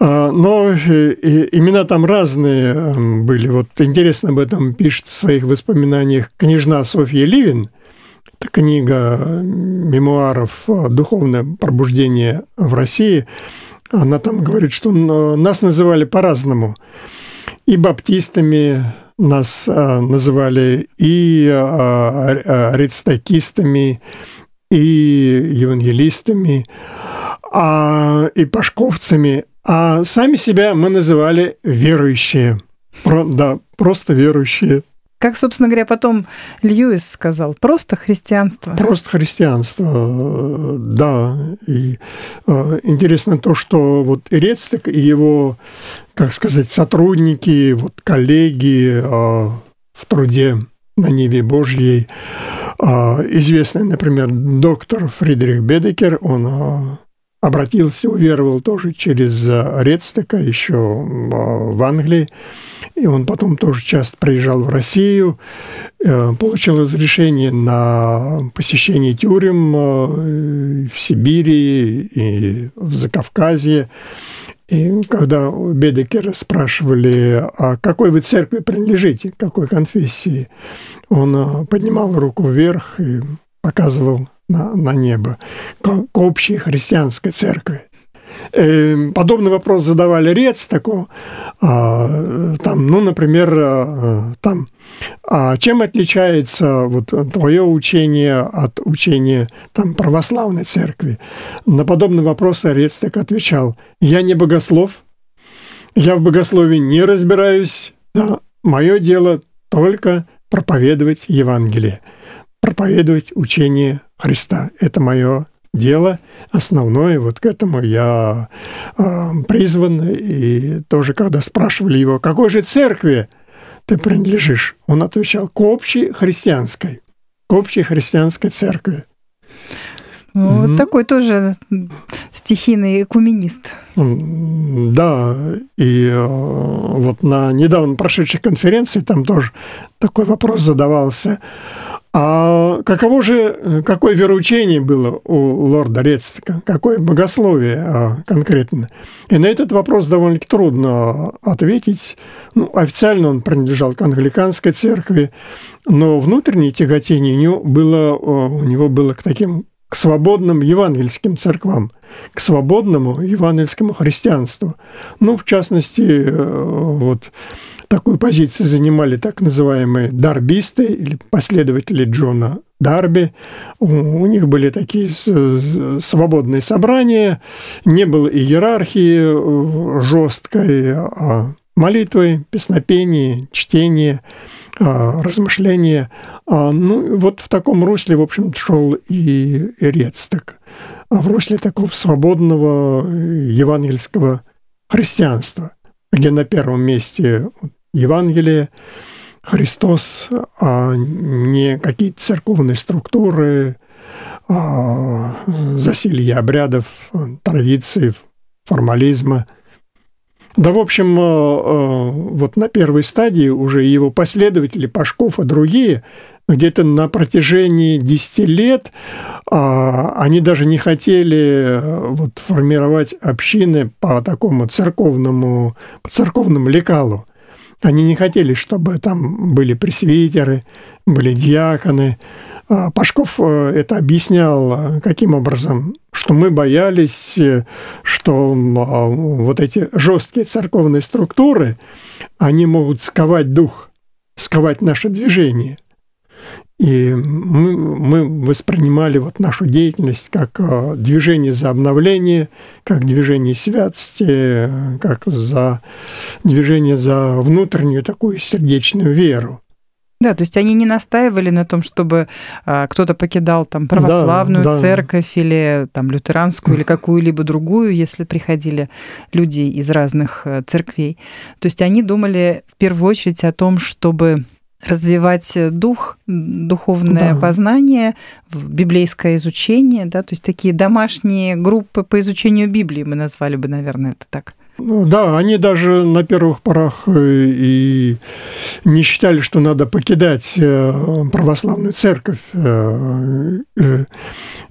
а, но имена там разные были. Вот интересно об этом пишет в своих воспоминаниях княжна Софья Ливин. Это книга мемуаров «Духовное пробуждение в России». Она там говорит, что нас называли по-разному. И баптистами, нас а, называли и а, и евангелистами, а, и пашковцами, а сами себя мы называли верующие. Про, да, просто верующие. Как, собственно говоря, потом Льюис сказал, просто христианство. Просто христианство, да. И э, интересно то, что вот Ирецтек и его, как сказать, сотрудники, вот коллеги э, в труде на Ниве Божьей, Известный, например, доктор Фридрих Бедекер, он обратился, уверовал тоже через Редстека еще в Англии. И он потом тоже часто приезжал в Россию, э, получил разрешение на посещение тюрем э, в Сибири и в Закавказье. И когда Бедекера спрашивали, а какой вы церкви принадлежите, какой конфессии, он э, поднимал руку вверх и показывал на, на небо к, к общей христианской церкви. Эм, подобный вопрос задавали Рец, такого, а, там, ну, например, а, там, а чем отличается вот твое учение от учения там, православной церкви? На подобный вопрос Рец так отвечал, я не богослов, я в богословии не разбираюсь, да, мое дело только проповедовать Евангелие, проповедовать учение Христа. Это мое дело основное, вот к этому я э, призван. И тоже, когда спрашивали его, какой же церкви ты принадлежишь, он отвечал, к общей христианской, к общей христианской церкви. Ну, вот mm-hmm. такой тоже стихийный экуменист. Да, и э, вот на недавно прошедшей конференции там тоже такой вопрос задавался. А каково же, какое вероучение было у лорда Редстека? Какое богословие а, конкретно? И на этот вопрос довольно трудно ответить. Ну, официально он принадлежал к англиканской церкви, но внутреннее тяготение у него было, у него было к таким к свободным евангельским церквам, к свободному евангельскому христианству. Ну, в частности, э, вот Такую позицию занимали так называемые дарбисты или последователи Джона Дарби. У них были такие свободные собрания, не было иерархии э, жесткой, а молитвы, песнопения, чтение, а, размышления. А, ну, вот в таком русле, в общем шел и Рецток. В русле такого свободного евангельского христианства, где на первом месте Евангелие, Христос, а не какие-то церковные структуры, а засилье обрядов, традиций, формализма. Да, в общем, э, э, вот на первой стадии уже его последователи, Пашков и другие, где-то на протяжении 10 лет а, они даже не хотели э, вот, формировать общины по такому церковному, по церковному лекалу. Они не хотели, чтобы там были пресвитеры, были диаконы. А Пашков э, это объяснял, э, каким образом, что мы боялись, э, что а, вот эти жесткие церковные структуры, они могут сковать дух, сковать наше движение – и мы, мы воспринимали вот нашу деятельность как э, движение за обновление, как движение святости, как за движение за внутреннюю такую сердечную веру. Да, то есть они не настаивали на том, чтобы а, кто-то покидал там православную да, да. церковь или там лютеранскую или какую-либо другую, если приходили люди из разных э, церквей. То есть они думали в первую очередь о том, чтобы развивать дух, духовное да. познание, библейское изучение, да, то есть такие домашние группы по изучению Библии мы назвали бы, наверное, это так. Ну, да, они даже на первых порах э, и не считали, что надо покидать э, православную церковь. Э,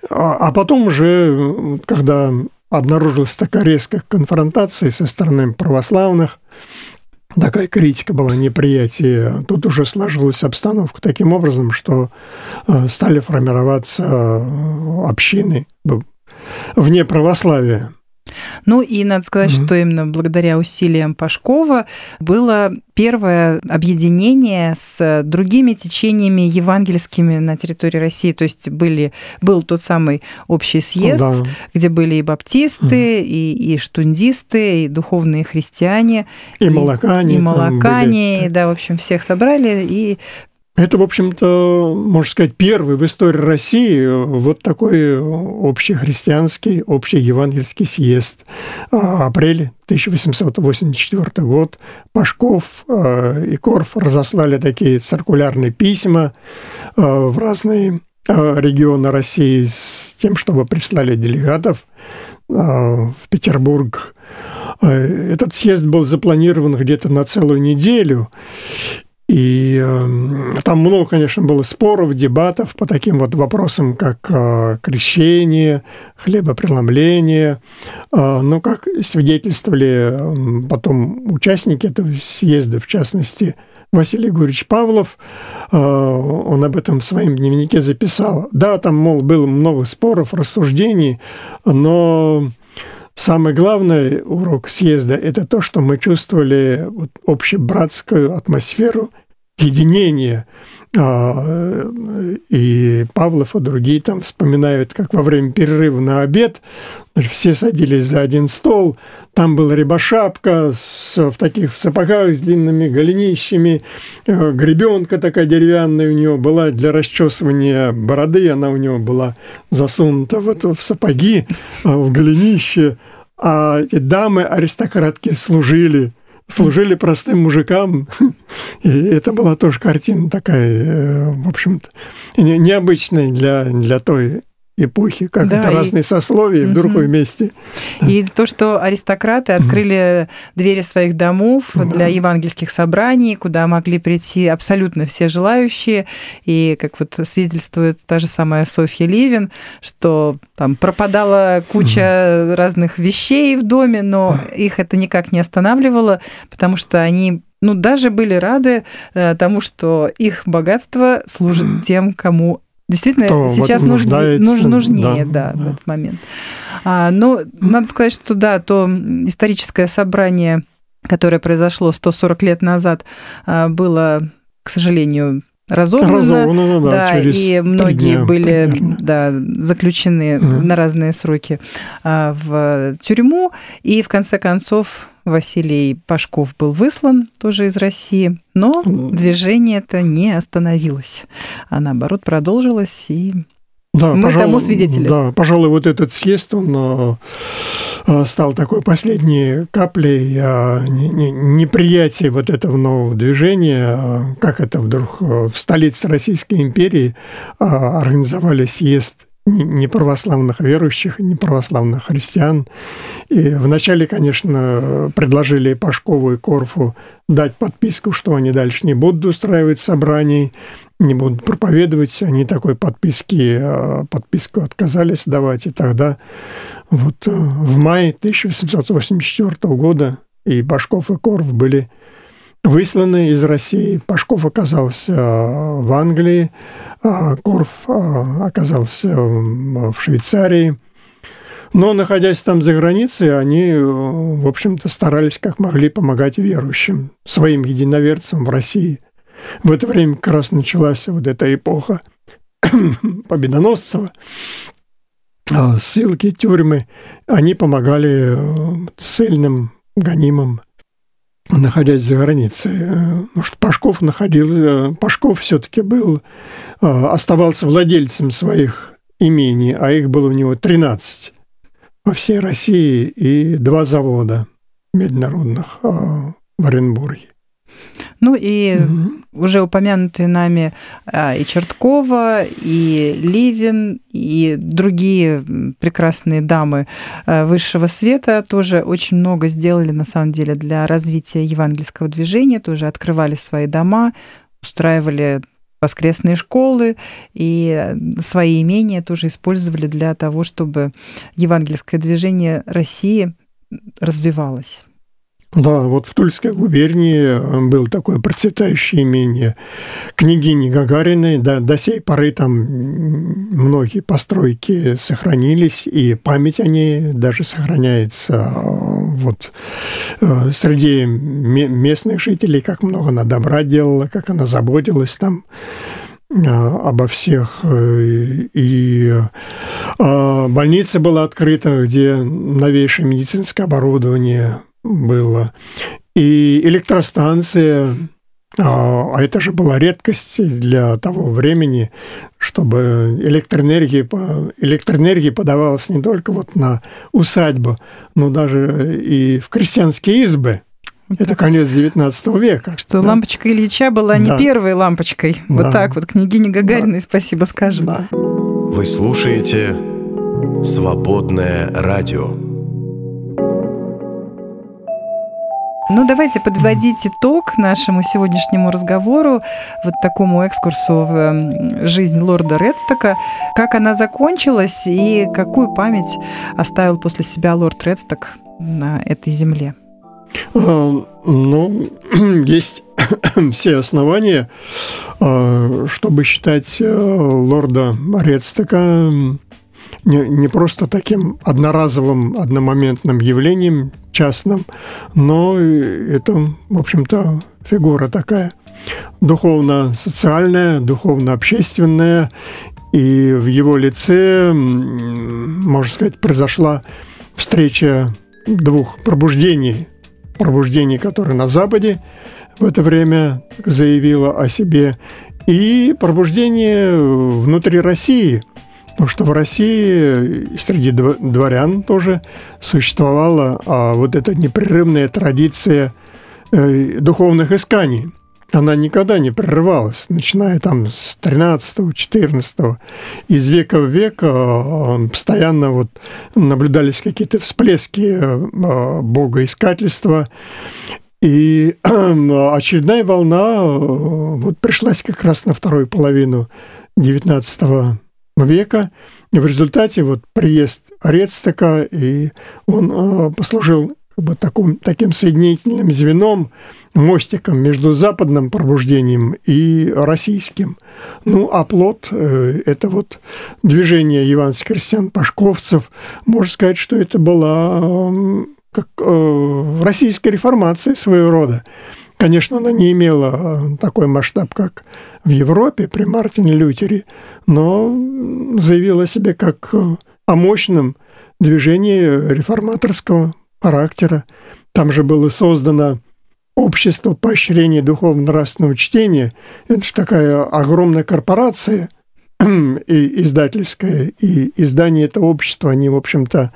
а, а потом уже, когда обнаружилась такая резкая конфронтация со стороны православных, такая критика была, неприятие. Тут уже сложилась обстановка таким образом, что э, стали формироваться э, общины вне православия. Ну и надо сказать, mm-hmm. что именно благодаря усилиям Пашкова было первое объединение с другими течениями евангельскими на территории России. То есть были, был тот самый общий съезд, да. где были и баптисты, mm-hmm. и, и штундисты, и духовные христиане. И, и молокане. И молокане, были. да, в общем, всех собрали и Это, в общем-то, можно сказать, первый в истории России вот такой общехристианский, общеевангельский съезд. А, апрель 1884 год. Пашков а, и Корф разослали такие циркулярные письма в разные регионы России с тем, чтобы прислали делегатов в Петербург. Этот съезд был запланирован где-то на целую неделю, и э, там много, конечно, было споров, дебатов по таким вот вопросам, как э, крещение, хлебопреломление. Э, но, как свидетельствовали э, потом участники этого съезда, в частности, Василий Егорович Павлов, э, он об этом в своем дневнике записал. Да, там, мол, было много споров, рассуждений, но Самый главный урок съезда – это то, что мы чувствовали вот общебратскую атмосферу единения. А, и Павлов и другие там вспоминают, как во время перерыва на обед все садились за один стол, там была рябошапка в таких сапогах с длинными голенищами, э, гребенка такая деревянная у него была для расчесывания бороды, она у него была засунута в, это, в сапоги, а в голенище, а дамы аристократки служили служили простым мужикам. И это была тоже картина такая, э, в общем-то, необычная для, для той эпохи, как да, это и... разные сословия угу. вдруг вместе. И то, что аристократы открыли угу. двери своих домов да. для евангельских собраний, куда могли прийти абсолютно все желающие, и как вот свидетельствует та же самая Софья Левин, что там пропадала куча угу. разных вещей в доме, но их это никак не останавливало, потому что они ну, даже были рады э, тому, что их богатство служит тем, кому действительно Кто сейчас нужнее, нуж, нужнее да, да, да. в этот момент. А, но надо сказать, что да, то историческое собрание, которое произошло 140 лет назад, а, было, к сожалению, разорвано, разорвано да, да, через и многие дня, были примерно. да, заключены mm. на разные сроки а, в тюрьму, и в конце концов Василий Пашков был выслан тоже из России, но движение это не остановилось, а наоборот продолжилось и да, Мы пожалуй, тому свидетели. Да, пожалуй, вот этот съезд, он э, э, стал такой последней каплей э, неприятия вот этого нового движения, как это вдруг в столице Российской империи организовали съезд неправославных верующих, неправославных христиан. И вначале, конечно, предложили Пашкову и Корфу дать подписку, что они дальше не будут устраивать собраний, не будут проповедовать. Они такой подписки, э, подписку отказались давать. И тогда вот э, в мае 1884 года и Пашков и Корф были высланы из России. Пашков оказался э, в Англии, а Корф оказался в Швейцарии. Но, находясь там за границей, они, в общем-то, старались как могли помогать верующим, своим единоверцам в России. В это время как раз началась вот эта эпоха Победоносцева, ссылки, тюрьмы. Они помогали ссыльным, гонимым находясь за границей. Потому э, что Пашков находил, э, Пашков все-таки был, э, оставался владельцем своих имений, а их было у него 13 во всей России и два завода меднорудных в Оренбурге. Ну и угу. уже упомянутые нами а, и Черткова, и Ливин, и другие прекрасные дамы а, высшего света тоже очень много сделали на самом деле для развития евангельского движения, тоже открывали свои дома, устраивали воскресные школы и свои имения тоже использовали для того, чтобы евангельское движение России развивалось. Да, вот в Тульской губернии э, было такое процветающее имение княгини Гагариной. Да, до сей поры там многие постройки сохранились, и память о ней даже сохраняется э, вот э, среди местных жителей, как много она добра делала, как она заботилась там обо всех. И больница была открыта, где новейшее медицинское оборудование было. И электростанция А а это же была редкость для того времени, чтобы электроэнергия, по- электроэнергия подавалась не только вот на усадьбу, но даже и в крестьянские избы. Вот Это конец 19 века. Что Да. лампочка Ильича была не Да. первой лампочкой. Вот Да. так вот, княгине Гагариной спасибо скажем. Да. Вы слушаете «Свободное радио». Ну, давайте подводить итог нашему сегодняшнему разговору, вот такому экскурсу в м, жизнь лорда Редстока. Как она закончилась и какую память оставил после себя лорд Редсток на этой земле? А, Ну, есть все основания, а, чтобы считать э, лорда Редстока не, не просто таким одноразовым, одномоментным явлением частным, но это, в общем-то, фигура такая. Духовно-социальная, духовно-общественная, и в его лице, можно сказать, произошла встреча двух пробуждений. Пробуждение, которое на Западе в это время заявило о себе, и пробуждение внутри России, потому что в России среди дво- дворян тоже существовала а, вот эта непрерывная традиция э, духовных исканий. Она никогда не прерывалась, начиная там с 13-14. Из века в век э, постоянно вот наблюдались какие-то всплески э, богоискательства. И очередная волна э, вот пришлась как раз на вторую половину XIX века. И в результате вот приезд Рецтека, и он э, послужил как бы таким, таким соединительным звеном, мостиком между западным пробуждением и российским. Ну, а плод э, это вот движение иванских крестьян, пашковцев. Можно сказать, что это была э, как российская реформация своего рода. Конечно, она не имела такой масштаб, как в Европе при Мартине Лютере, но заявила о себе как о мощном движении реформаторского характера. Там же было создано общество поощрения духовно-нравственного чтения. Это же такая огромная корпорация и издательская, и издание этого общества, они, в общем-то,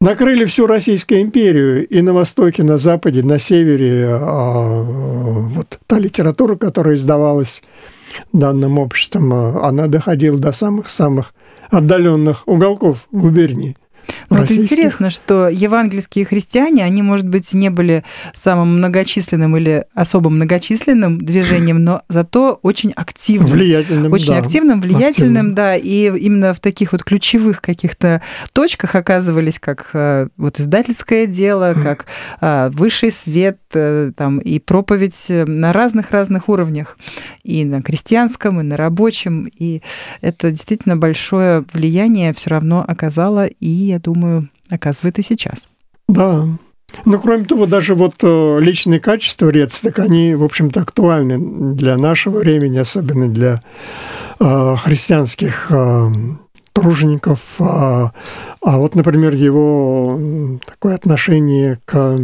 накрыли всю Российскую империю и на Востоке, на Западе, на Севере. А, вот та литература, которая издавалась данным обществом, а, она доходила до самых-самых отдаленных уголков губернии. Ну, российских. интересно, что евангельские христиане, они, может быть, не были самым многочисленным или особо многочисленным движением, но зато очень активным. Влиятельным, Очень да. активным, влиятельным, Активным. да, и именно в таких вот ключевых каких-то точках оказывались, как э, вот издательское дело, как э, высший свет, э, там, и проповедь на разных-разных уровнях, и на крестьянском, и на рабочем, и это действительно большое влияние все равно оказало, и, думаю, оказывает и сейчас. Да. Ну, кроме того, даже вот э, личные качества Рец, так они, в общем-то, актуальны для нашего времени, особенно для э, христианских э, тружеников. А, а вот, например, его такое отношение к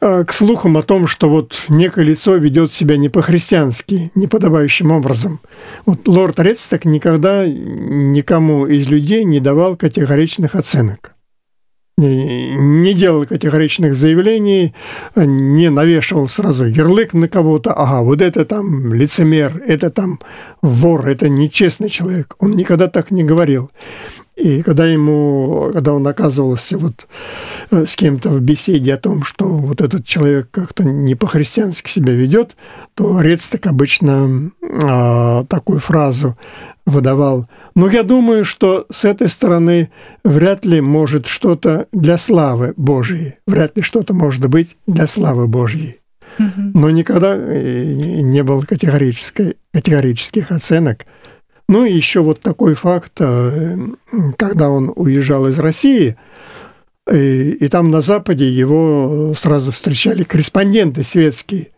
к слухам о том, что вот некое лицо ведет себя не по-христиански, неподобающим образом. Вот лорд Редсток никогда никому из людей не давал категоричных оценок не не делал категоричных заявлений, не навешивал сразу ярлык на кого-то, ага, вот это там лицемер, это там вор, это нечестный человек. Он никогда так не говорил. И когда ему, когда он оказывался вот э, с кем-то в беседе о том, что вот этот человек как-то не по-христиански себя ведет, то Рецтак обычно а, такую фразу выдавал. Но я думаю, что с этой стороны вряд ли может что-то для славы Божьей, вряд ли что-то может быть для славы Божьей. Но никогда э, не было категорической, категорических оценок. Ну и еще вот такой факт, э, когда он уезжал из России, и, и там на Западе его сразу встречали корреспонденты светские,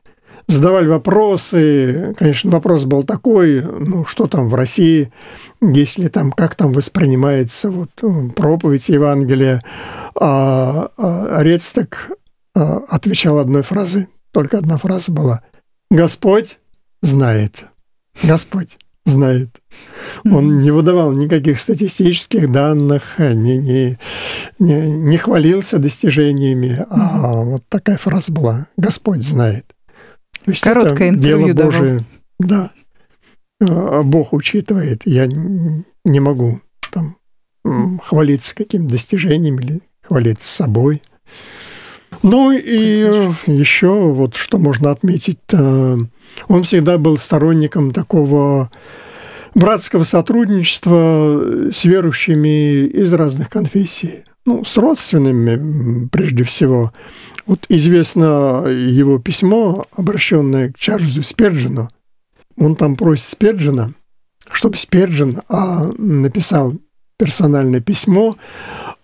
задавали вопросы. Конечно, вопрос был такой, ну, что там в России, если там, как там воспринимается вот э, проповедь Евангелия. А, а Рецтак а, отвечал одной фразой, только одна фраза была. Господь знает. Господь знает. Он не выдавал никаких статистических данных, не, не, не, не хвалился достижениями, а вот такая фраза была «Господь знает». То есть Короткое это интервью дело Божие. Давал. Да. Бог учитывает. Я не могу там хвалиться каким достижением или хвалиться собой. Ну и еще вот что можно отметить, он всегда был сторонником такого братского сотрудничества с верующими из разных конфессий, ну, с родственными прежде всего. Вот известно его письмо, обращенное к Чарльзу Сперджину. Он там просит Сперджина, чтобы Сперджин а, написал персональное письмо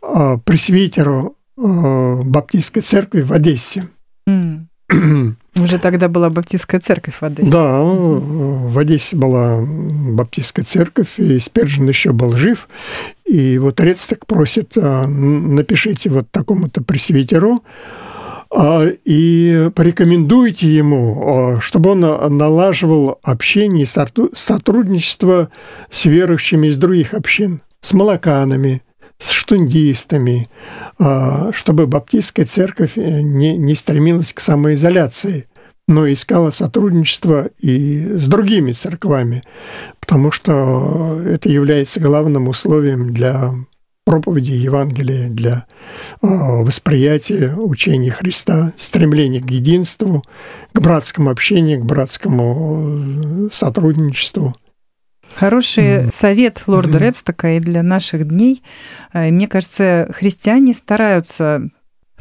а, пресвитеру Баптистской церкви в Одессе. Mm. Уже тогда была Баптистская церковь в Одессе. Да, в Одессе была Баптистская церковь, и Сперджин еще был жив. И вот Рецтек просит, а, напишите вот такому-то пресвитеру, и порекомендуйте ему, чтобы он налаживал общение и сотрудничество с верующими из других общин, с молоканами, с штундистами, а, чтобы баптистская церковь э, не, не стремилась к самоизоляции, но искала сотрудничество и с другими церквами, потому что это является главным условием для проповеди Евангелия, для а, восприятия учения Христа, стремления к единству, к братскому общению, к братскому э, сотрудничеству – Хороший mm-hmm. совет лорда mm-hmm. Редстока и для наших дней. Э, мне кажется, христиане стараются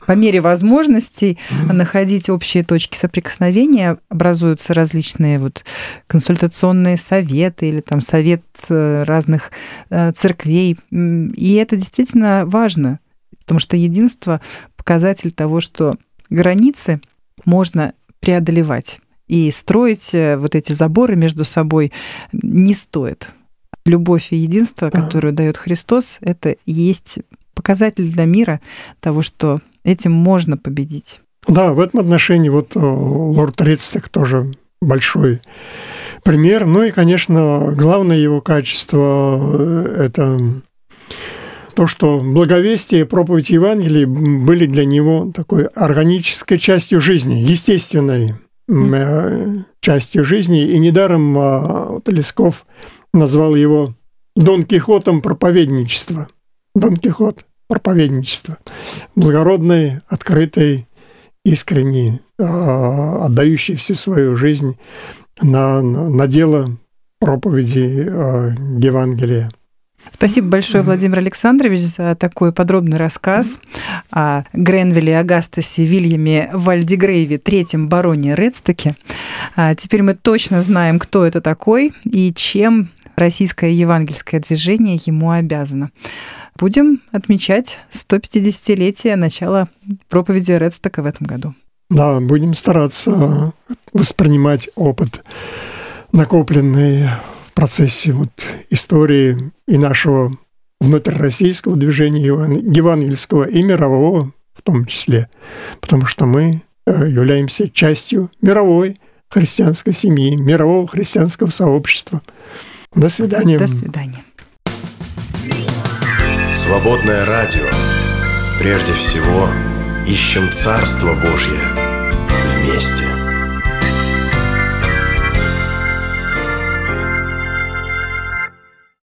по мере возможностей mm-hmm. находить общие точки соприкосновения, образуются различные вот консультационные советы или там совет э, разных э, церквей. И это действительно важно, потому что единство – показатель того, что границы можно преодолевать. И строить э, вот эти заборы между собой не стоит. Любовь и единство, которую ага. дает Христос, это есть показатель для мира того, что этим можно победить. Да, в этом отношении вот э, лорд Ридстек тоже большой пример. Ну и, конечно, главное его качество э, – это то, что благовестие и проповедь Евангелия были для него такой органической частью жизни, естественной частью жизни. И недаром а, Лесков назвал его Дон Кихотом проповедничества. Дон Кихот проповедничество. Благородный, открытый, искренний, а, отдающий всю свою жизнь на, на дело проповеди а, Евангелия. Спасибо большое, Владимир Александрович, за такой подробный рассказ о Гренвилле Агастасе Вильяме Вальдигрейве, третьем бароне Редстоке. А теперь мы точно знаем, кто это такой и чем российское евангельское движение ему обязано. Будем отмечать 150-летие начала проповеди Редстока в этом году. Да, будем стараться воспринимать опыт, накопленный процессе вот истории и нашего внутрироссийского движения евангельского и мирового в том числе, потому что мы э, являемся частью мировой христианской семьи, мирового христианского сообщества. До свидания. До свидания. Свободное радио. Прежде всего, ищем Царство Божье вместе.